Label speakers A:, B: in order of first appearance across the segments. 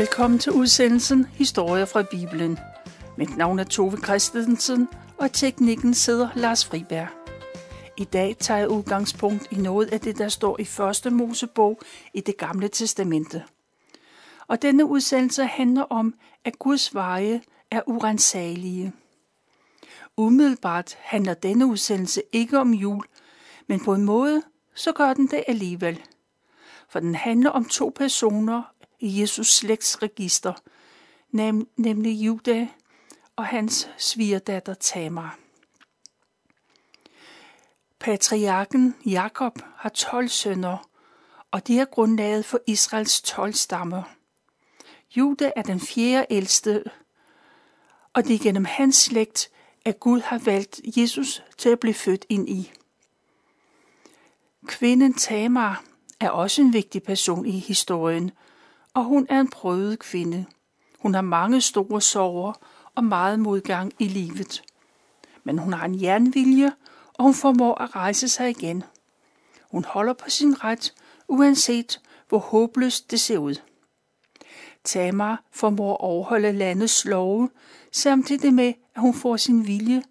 A: Velkommen til udsendelsen Historier fra Bibelen. Mit navn er Tove Christensen, og teknikken sidder Lars Friberg. I dag tager jeg udgangspunkt i noget af det, der står i første Mosebog i det gamle testamente. Og denne udsendelse handler om, at Guds veje er urensagelige. Umiddelbart handler denne udsendelse ikke om jul, men på en måde, så gør den det alligevel. For den handler om to personer i Jesus slægtsregister, nem, nemlig Juda og hans svigerdatter Tamar. Patriarken Jakob har 12 sønner, og de er grundlaget for Israels 12 stammer. Juda er den fjerde ældste, og det er gennem hans slægt, at Gud har valgt Jesus til at blive født ind i. Kvinden Tamar er også en vigtig person i historien, og hun er en prøvet kvinde. Hun har mange store sorger og meget modgang i livet. Men hun har en jernvilje, og hun formår at rejse sig igen. Hun holder på sin ret, uanset hvor håbløst det ser ud. Tamar formår at overholde landets love, samtidig med, at hun får sin vilje.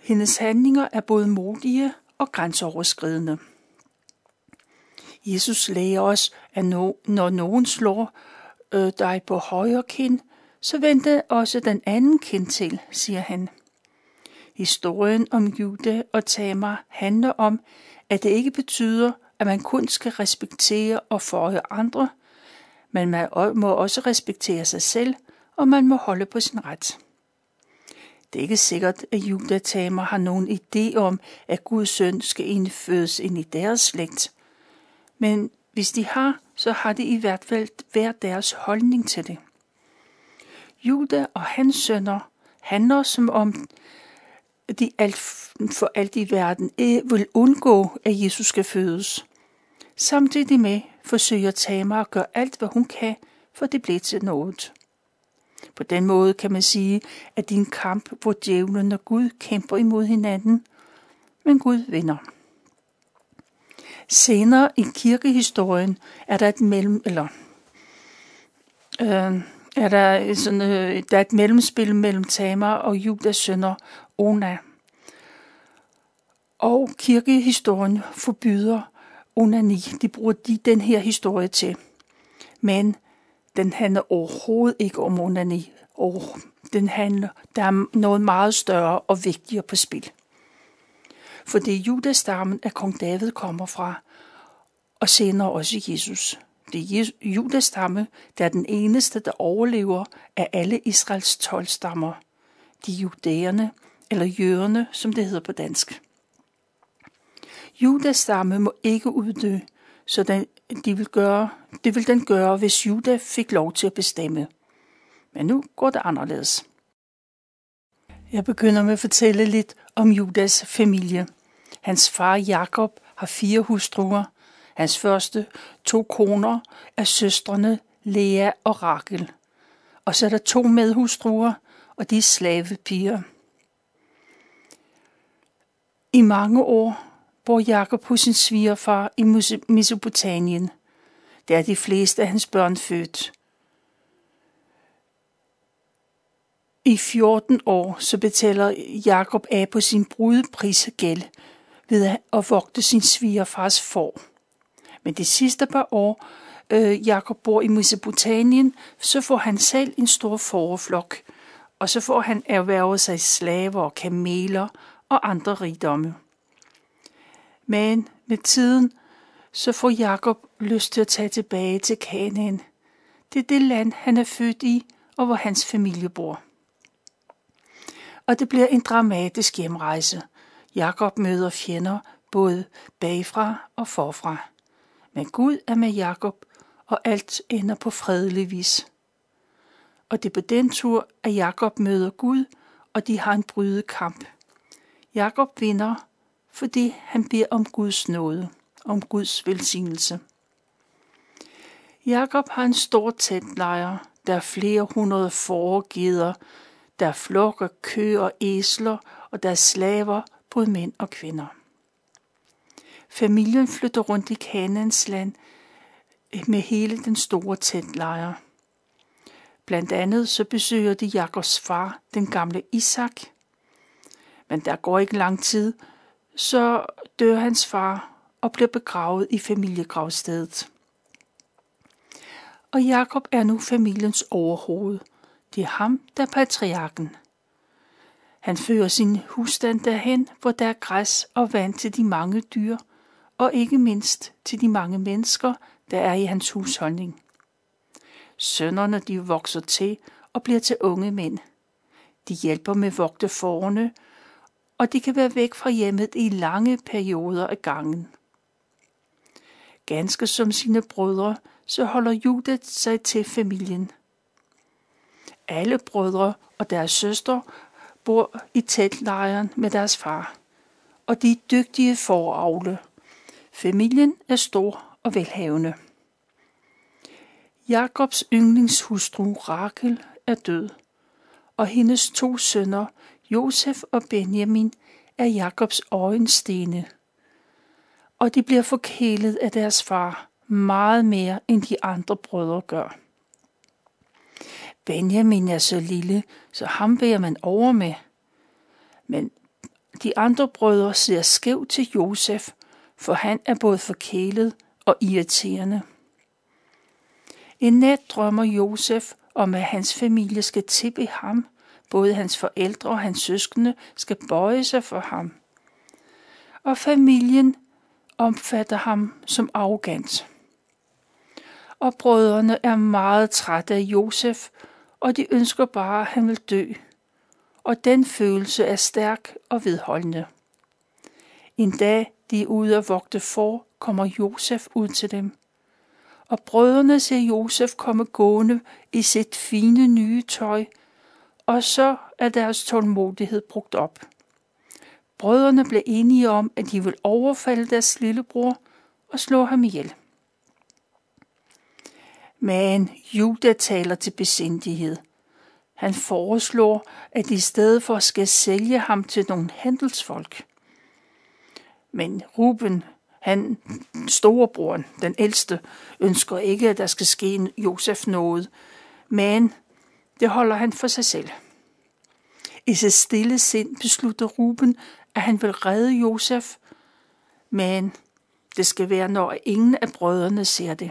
A: Hendes handlinger er både modige og grænseoverskridende. Jesus lærer os, at når nogen slår øh, dig på højre kind, så vendte også den anden kind til, siger han. Historien om Jude og Tamar handler om, at det ikke betyder, at man kun skal respektere og forhøre andre, men man må også respektere sig selv, og man må holde på sin ret. Det er ikke sikkert, at Juda Tamar har nogen idé om, at Guds søn skal indfødes ind i deres slægt, men hvis de har, så har de i hvert fald hver deres holdning til det. Juda og hans sønner handler som om, de alt for alt i verden vil undgå, at Jesus skal fødes. Samtidig med forsøger Tamar at gøre alt, hvad hun kan, for det bliver til noget. På den måde kan man sige, at det er en kamp, hvor djævlen og Gud kæmper imod hinanden, men Gud vinder. Senere i kirkehistorien er der et mellem, eller, øh, er der, sådan, øh, der er et mellemspil mellem Tamar og Judas sønner Ona. Og kirkehistorien forbyder onani. De bruger de den her historie til. Men den handler overhovedet ikke om onani. Og den handler, der er noget meget større og vigtigere på spil for det er judastammen, at kong David kommer fra, og senere også Jesus. Det er Judas stamme, der er den eneste, der overlever af alle Israels 12 stammer. De judæerne, eller jøderne, som det hedder på dansk. Judas stamme må ikke uddø, så den, de vil gøre, det vil den gøre, hvis Juda fik lov til at bestemme. Men nu går det anderledes. Jeg begynder med at fortælle lidt om Judas familie. Hans far Jakob har fire hustruer. Hans første to koner er søstrene Lea og Rakel. Og så er der to medhustruer, og de er slavepiger. I mange år bor Jakob hos sin svigerfar i Mesopotamien. Der er de fleste af hans børn født. I 14 år så betaler Jakob af på sin brudeprisgæld ved at vogte sin svigerfars for. Men de sidste par år, øh, Jakob bor i Mesopotamien, så får han selv en stor forflok, og så får han erhvervet sig slaver og kameler og andre rigdomme. Men med tiden, så får Jakob lyst til at tage tilbage til Kanaan. Det er det land, han er født i, og hvor hans familie bor og det bliver en dramatisk hjemrejse. Jakob møder fjender både bagfra og forfra. Men Gud er med Jakob, og alt ender på fredelig vis. Og det er på den tur, at Jakob møder Gud, og de har en brydekamp. Jakob vinder, fordi han beder om Guds nåde, om Guds velsignelse. Jakob har en stor teltlejr, der er flere hundrede foregeder, der er flokker, køer og æsler, og der er slaver, både mænd og kvinder. Familien flytter rundt i Kanaans land øh, med hele den store teltlejr. Blandt andet så besøger de Jakobs far, den gamle Isak. Men der går ikke lang tid, så dør hans far og bliver begravet i familiegravstedet. Og Jakob er nu familiens overhoved. Det er ham, der er patriarken. Han fører sin husstand derhen, hvor der er græs og vand til de mange dyr, og ikke mindst til de mange mennesker, der er i hans husholdning. Sønnerne de vokser til og bliver til unge mænd. De hjælper med vogte forne, og de kan være væk fra hjemmet i lange perioder af gangen. Ganske som sine brødre, så holder Judas sig til familien. Alle brødre og deres søster bor i teltlejren med deres far, og de er dygtige foravle. Familien er stor og velhavende. Jakobs yndlingshustru Rakel er død, og hendes to sønner, Josef og Benjamin, er Jakobs øjenstene. Og de bliver forkælet af deres far meget mere, end de andre brødre gør. Benjamin er så lille, så ham bærer man over med. Men de andre brødre ser skævt til Josef, for han er både forkælet og irriterende. En nat drømmer Josef om, at hans familie skal tippe ham. Både hans forældre og hans søskende skal bøje sig for ham. Og familien omfatter ham som arrogant. Og brødrene er meget trætte af Josef, og de ønsker bare, at han vil dø. Og den følelse er stærk og vedholdende. En dag, de er ude at vogte for, kommer Josef ud til dem og brødrene ser Josef komme gående i sit fine nye tøj, og så er deres tålmodighed brugt op. Brødrene blev enige om, at de vil overfalde deres lillebror og slå ham ihjel. Men Juda taler til besindighed. Han foreslår, at de i stedet for skal sælge ham til nogle handelsfolk. Men Ruben han, storebroren, den ældste, ønsker ikke, at der skal ske en Josef noget, men det holder han for sig selv. I sit stille sind beslutter Ruben, at han vil redde Josef, men det skal være, når ingen af brødrene ser det.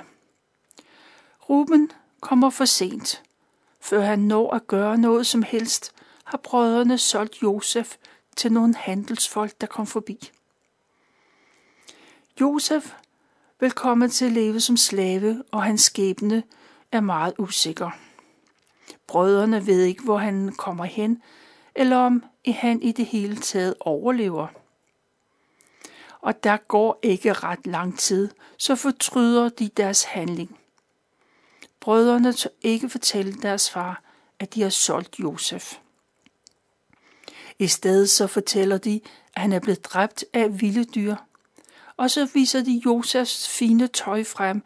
A: Ruben kommer for sent. Før han når at gøre noget som helst, har brødrene solgt Josef til nogle handelsfolk, der kom forbi. Josef vil komme til at leve som slave, og hans skæbne er meget usikker. Brødrene ved ikke, hvor han kommer hen, eller om han i det hele taget overlever. Og der går ikke ret lang tid, så fortryder de deres handling. Brødrene tør ikke fortælle deres far, at de har solgt Josef. I stedet så fortæller de, at han er blevet dræbt af vilde dyr og så viser de Josefs fine tøj frem,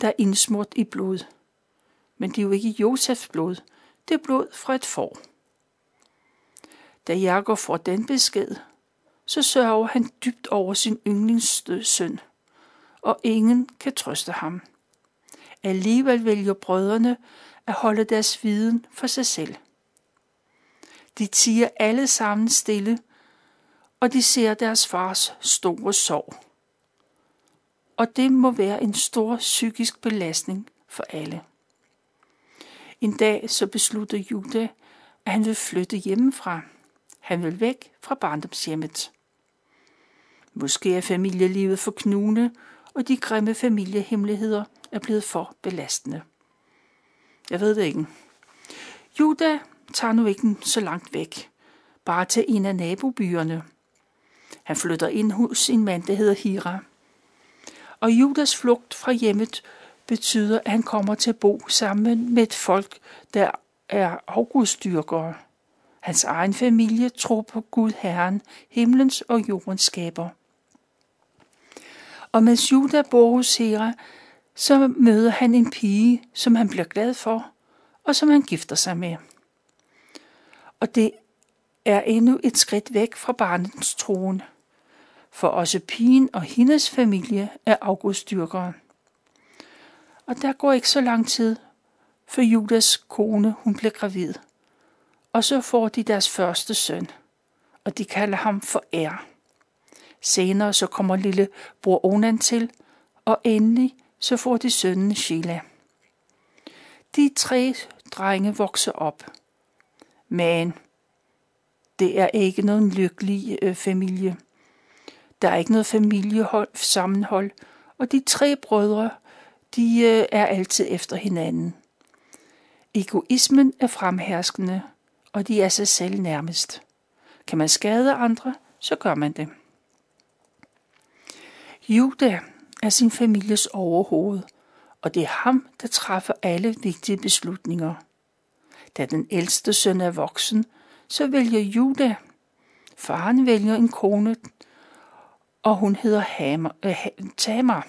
A: der er indsmurt i blod. Men det er jo ikke Josefs blod, det er blod fra et får. Da Jakob får den besked, så sørger han dybt over sin yndlingssøn, og ingen kan trøste ham. Alligevel vælger brødrene at holde deres viden for sig selv. De tiger alle sammen stille, og de ser deres fars store sorg og det må være en stor psykisk belastning for alle. En dag så beslutter Juda, at han vil flytte hjemmefra. Han vil væk fra barndomshjemmet. Måske er familielivet for knugende, og de grimme familiehemmeligheder er blevet for belastende. Jeg ved det ikke. Juda tager nu ikke så langt væk, bare til en af nabobyerne. Han flytter ind hos sin mand, der hedder Hira og Judas flugt fra hjemmet betyder, at han kommer til at bo sammen med et folk, der er afgudstyrkere. Hans egen familie tror på Gud Herren, himlens og jordens skaber. Og mens Juda bor hos Hera, så møder han en pige, som han bliver glad for, og som han gifter sig med. Og det er endnu et skridt væk fra barnets troen for også pigen og hendes familie er augustdyrkere. Og der går ikke så lang tid, for Judas kone hun bliver gravid. Og så får de deres første søn, og de kalder ham for ære. Senere så kommer lille bror Onan til, og endelig så får de sønnen Sheila. De tre drenge vokser op. Men det er ikke nogen lykkelig øh, familie. Der er ikke noget familiehold, sammenhold, og de tre brødre, de øh, er altid efter hinanden. Egoismen er fremherskende, og de er sig selv nærmest. Kan man skade andre, så gør man det. Juda er sin families overhoved, og det er ham, der træffer alle vigtige beslutninger. Da den ældste søn er voksen, så vælger Juda. Faren vælger en kone, og hun hedder Hammer, äh, øh, Tamar.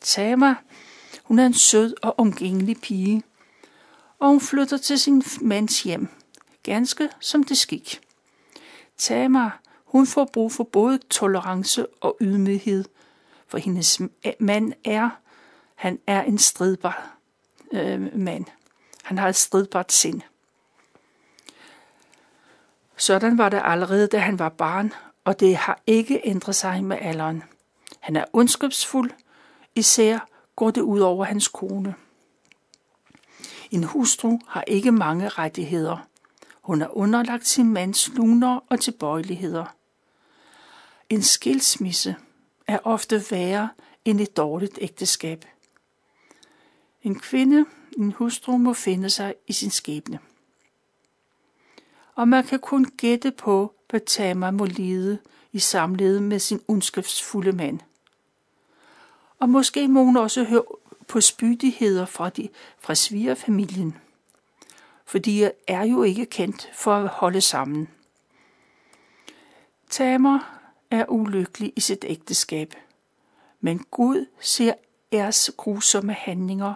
A: Tamar, hun er en sød og omgængelig pige, og hun flytter til sin mands hjem, ganske som det skik. Tamar, hun får brug for både tolerance og ydmyghed, for hendes mand er, han er en stridbar øh, mand. Han har et stridbart sind. Sådan var det allerede, da han var barn, og det har ikke ændret sig med alderen. Han er ondskabsfuld, især går det ud over hans kone. En hustru har ikke mange rettigheder. Hun er underlagt sin mands luner og tilbøjeligheder. En skilsmisse er ofte værre end et dårligt ægteskab. En kvinde, en hustru, må finde sig i sin skæbne. Og man kan kun gætte på, hvad Tamar må lide i samledet med sin ondskabsfulde mand. Og måske må hun også høre på spydigheder fra, de, fra svigerfamilien, for de er jo ikke kendt for at holde sammen. Tamar er ulykkelig i sit ægteskab, men Gud ser jeres grusomme handlinger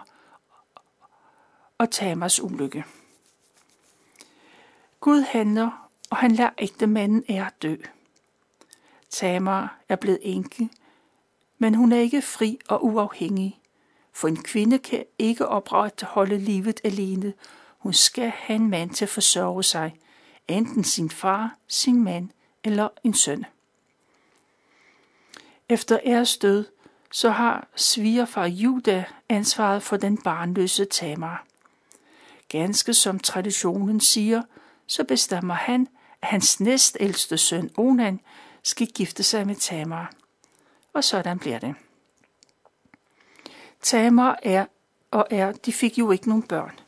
A: og Tamars ulykke. Gud handler, og han lader ægtemanden er dø. Tamar er blevet enke, men hun er ikke fri og uafhængig, for en kvinde kan ikke opretholde livet alene. Hun skal have en mand til at forsørge sig, enten sin far, sin mand eller en søn. Efter Æres død, så har svigerfar Juda ansvaret for den barnløse Tamar. Ganske som traditionen siger, så bestemmer han, at hans næstældste søn Onan skal gifte sig med Tamar. Og sådan bliver det. Tamar er og er, de fik jo ikke nogen børn.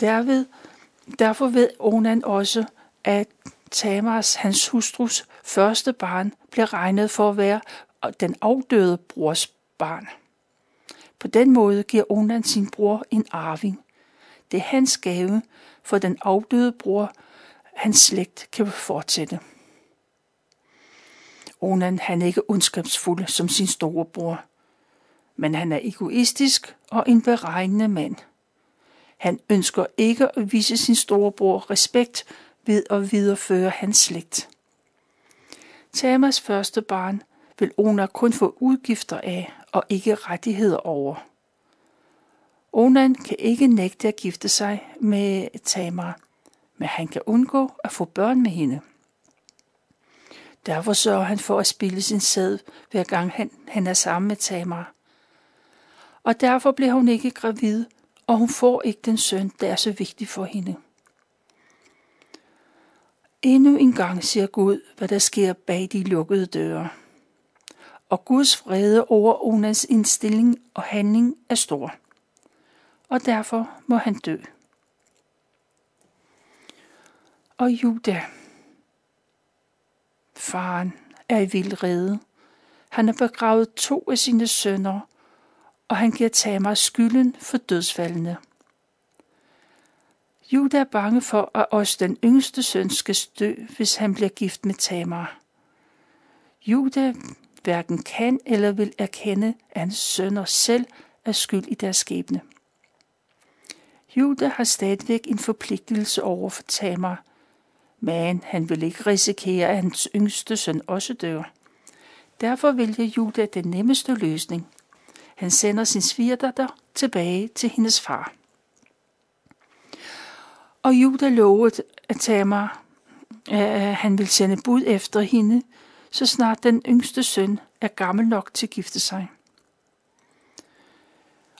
A: Derved, derfor ved Onan også, at Tamars, hans hustrus første barn, blev regnet for at være den afdøde brors barn. På den måde giver Onan sin bror en arving. Det er hans gave, for den afdøde bror, hans slægt kan fortsætte. Onan han er ikke ondskabsfuld som sin store bror, men han er egoistisk og en beregnende mand. Han ønsker ikke at vise sin storebror respekt ved at videreføre hans slægt. Tamas første barn vil Ona kun få udgifter af og ikke rettigheder over. Onan kan ikke nægte at gifte sig med Tamar, men han kan undgå at få børn med hende. Derfor sørger han for at spille sin sæd, hver gang han, han er sammen med Tamar. Og derfor bliver hun ikke gravid, og hun får ikke den søn, der er så vigtig for hende. Endnu en gang ser Gud, hvad der sker bag de lukkede døre. Og Guds vrede over Onas indstilling og handling er stor. Og derfor må han dø. Og Juda, faren, er i vild rede. Han har begravet to af sine sønner, og han giver Tamar skylden for dødsfaldene. Juda er bange for, at også den yngste søn skal dø, hvis han bliver gift med Tamar. Juda hverken kan eller vil erkende, at hans sønner selv er skyld i deres skæbne. Juda har stadigvæk en forpligtelse over for Tamar, men han vil ikke risikere, at hans yngste søn også dør. Derfor vælger Juda den nemmeste løsning. Han sender sin svigerdatter tilbage til hendes far. Og Juda lovede at Tamar, at han vil sende bud efter hende, så snart den yngste søn er gammel nok til at gifte sig.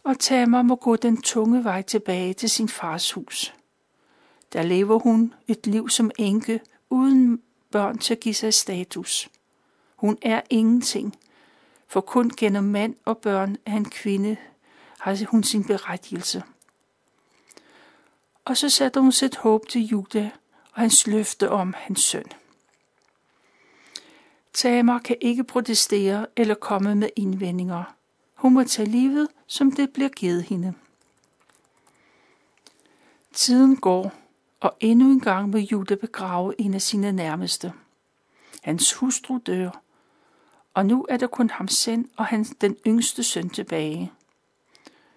A: Og Tamar må gå den tunge vej tilbage til sin fars hus. Der lever hun et liv som enke, uden børn til at give sig status. Hun er ingenting, for kun gennem mand og børn af en kvinde har hun sin berettigelse. Og så satte hun sit håb til Juda og hans løfte om hans søn. Tamar kan ikke protestere eller komme med indvendinger. Hun må tage livet, som det bliver givet hende. Tiden går, og endnu en gang vil Juda begrave en af sine nærmeste. Hans hustru dør, og nu er der kun ham selv og hans, den yngste søn tilbage.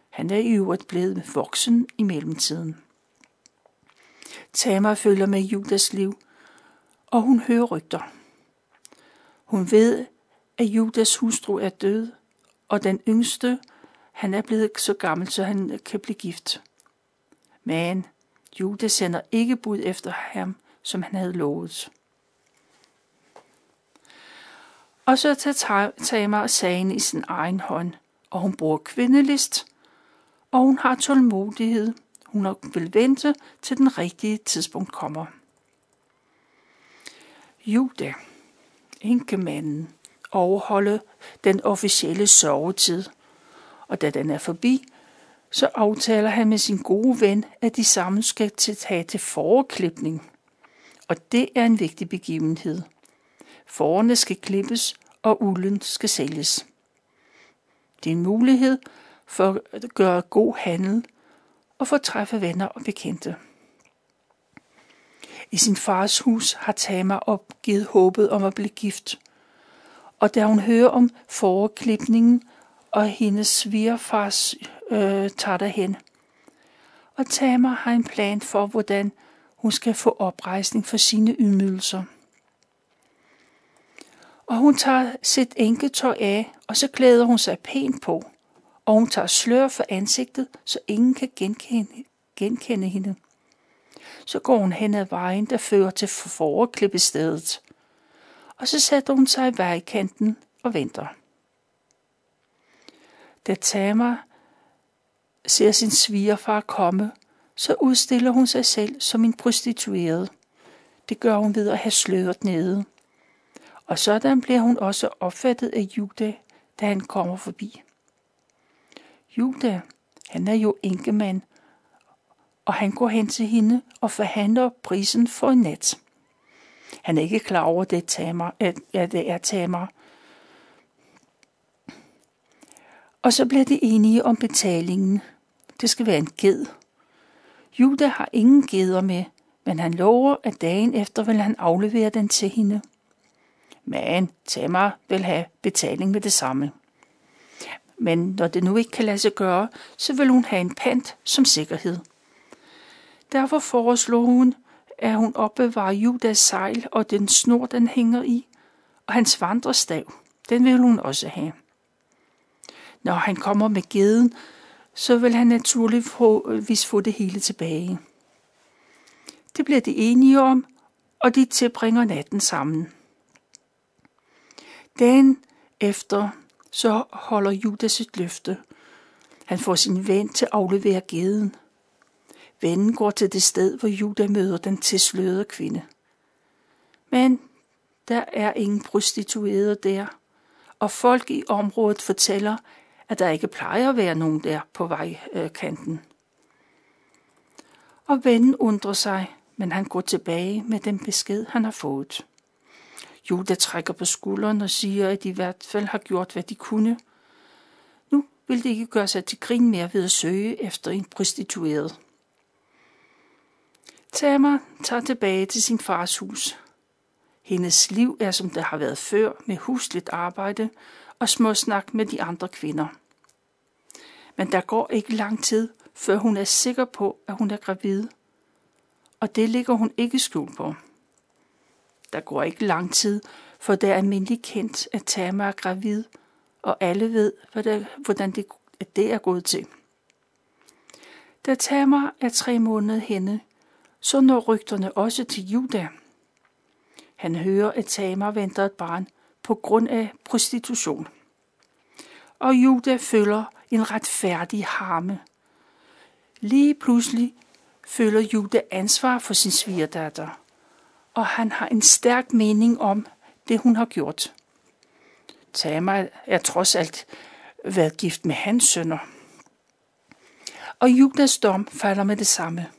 A: Han er i øvrigt blevet voksen i mellemtiden. Tamar følger med Judas liv, og hun hører rygter. Hun ved, at Judas hustru er død, og den yngste, han er blevet så gammel, så han kan blive gift. Men Judas sender ikke bud efter ham, som han havde lovet. Og så tager Tamar sagen i sin egen hånd, og hun bruger kvindelist, og hun har tålmodighed. Hun vil vente, til den rigtige tidspunkt kommer. Juda, enkemanden, overholde den officielle sovetid, og da den er forbi, så aftaler han med sin gode ven, at de sammen skal tage til foreklipning. Og det er en vigtig begivenhed. Forerne skal klippes, og ulden skal sælges. Det er en mulighed for at gøre god handel og få træffe venner og bekendte. I sin fars hus har Tamar opgivet håbet om at blive gift. Og da hun hører om foreklipningen og hendes svigerfars øh, tager derhen. Og Tamar har en plan for, hvordan hun skal få oprejsning for sine ydmygelser. Og hun tager sit enketøj af, og så klæder hun sig pænt på. Og hun tager slør for ansigtet, så ingen kan genkende, genkende hende. Så går hun hen ad vejen, der fører til foreklippestedet. Og så sætter hun sig i vejkanten og venter. Da Tamar ser sin svigerfar komme, så udstiller hun sig selv som en prostitueret. Det gør hun ved at have sløret nede. Og sådan bliver hun også opfattet af Juda, da han kommer forbi. Juda, han er jo enkemand, og han går hen til hende og forhandler prisen for en nat. Han er ikke klar over, det tamer, at, at det er tamer. Og så bliver de enige om betalingen. Det skal være en ged. Juda har ingen geder med, men han lover, at dagen efter vil han aflevere den til hende. Men Tamar vil have betaling med det samme. Men når det nu ikke kan lade sig gøre, så vil hun have en pant som sikkerhed. Derfor foreslår hun, at hun opbevarer Judas sejl og den snor, den hænger i, og hans vandrestav, den vil hun også have. Når han kommer med geden, så vil han naturligvis få det hele tilbage. Det bliver de enige om, og de tilbringer natten sammen. Dagen efter så holder Judas sit løfte. Han får sin ven til at aflevere geden. Vennen går til det sted, hvor Judas møder den tilslørede kvinde. Men der er ingen prostituerede der, og folk i området fortæller, at der ikke plejer at være nogen der på vejkanten. Øh, og vennen undrer sig, men han går tilbage med den besked, han har fået. Juda trækker på skulderen og siger, at de i hvert fald har gjort, hvad de kunne. Nu vil det ikke gøre sig til grin mere ved at søge efter en prostitueret. Tamar tager tilbage til sin fars hus. Hendes liv er som det har været før, med husligt arbejde og småsnak med de andre kvinder. Men der går ikke lang tid, før hun er sikker på, at hun er gravid. Og det ligger hun ikke skjult på. Der går ikke lang tid, for det er almindeligt kendt, at Tamar er gravid, og alle ved, hvordan det, at det er gået til. Da Tamar er tre måneder henne, så når rygterne også til Juda. Han hører, at Tamar venter et barn på grund af prostitution. Og Juda føler en retfærdig harme. Lige pludselig føler Juda ansvar for sin svigerdatter, og han har en stærk mening om det, hun har gjort. Tamar er trods alt været gift med hans sønner. Og Judas dom falder med det samme.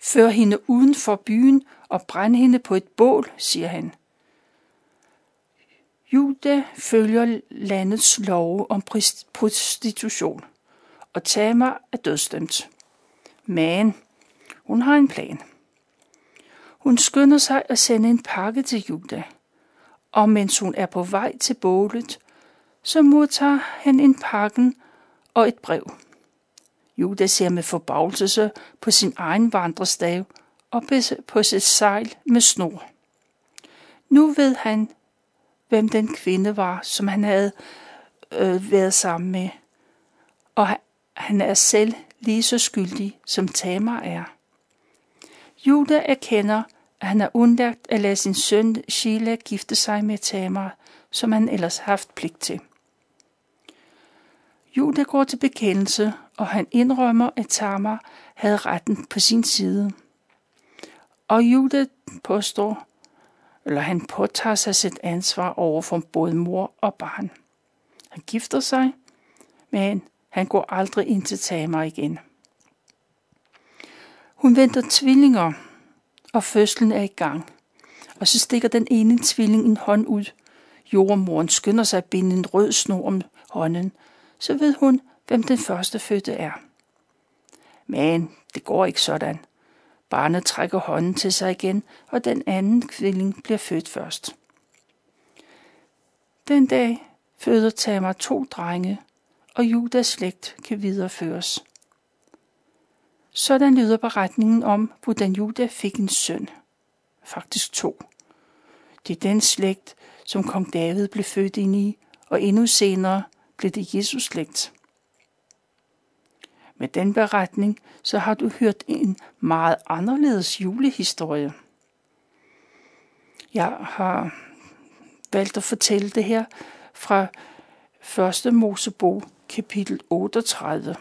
A: Før hende uden for byen og brænd hende på et bål, siger han. Juda følger landets love om prostitution, og Tamar er dødstemt. Men hun har en plan. Hun skynder sig at sende en pakke til Juda, og mens hun er på vej til bålet, så modtager han en pakken og et brev. Juda ser med forbavelse på sin egen vandrestav og på sit sejl med snor. Nu ved han, hvem den kvinde var, som han havde øh, været sammen med, og han er selv lige så skyldig, som Tamar er. Juda erkender, at han har undlagt at lade sin søn Sheila gifte sig med Tamar, som han ellers haft pligt til. Juda går til bekendelse, og han indrømmer, at Tamar havde retten på sin side. Og Juda påstår, eller han påtager sig sit ansvar over for både mor og barn. Han gifter sig, men han går aldrig ind til Tamar igen. Hun venter tvillinger, og fødslen er i gang. Og så stikker den ene tvilling en hånd ud. Jordmoren skynder sig at binde en rød snor om hånden, så ved hun, hvem den første fødte er. Men det går ikke sådan. Barnet trækker hånden til sig igen, og den anden tvilling bliver født først. Den dag føder Tamar to drenge, og Judas slægt kan videreføres. Sådan lyder beretningen om, hvordan Juda fik en søn. Faktisk to. Det er den slægt, som kong David blev født ind i, og endnu senere blev det Jesus slægt. Med den beretning, så har du hørt en meget anderledes julehistorie. Jeg har valgt at fortælle det her fra 1. Mosebog, kapitel 38.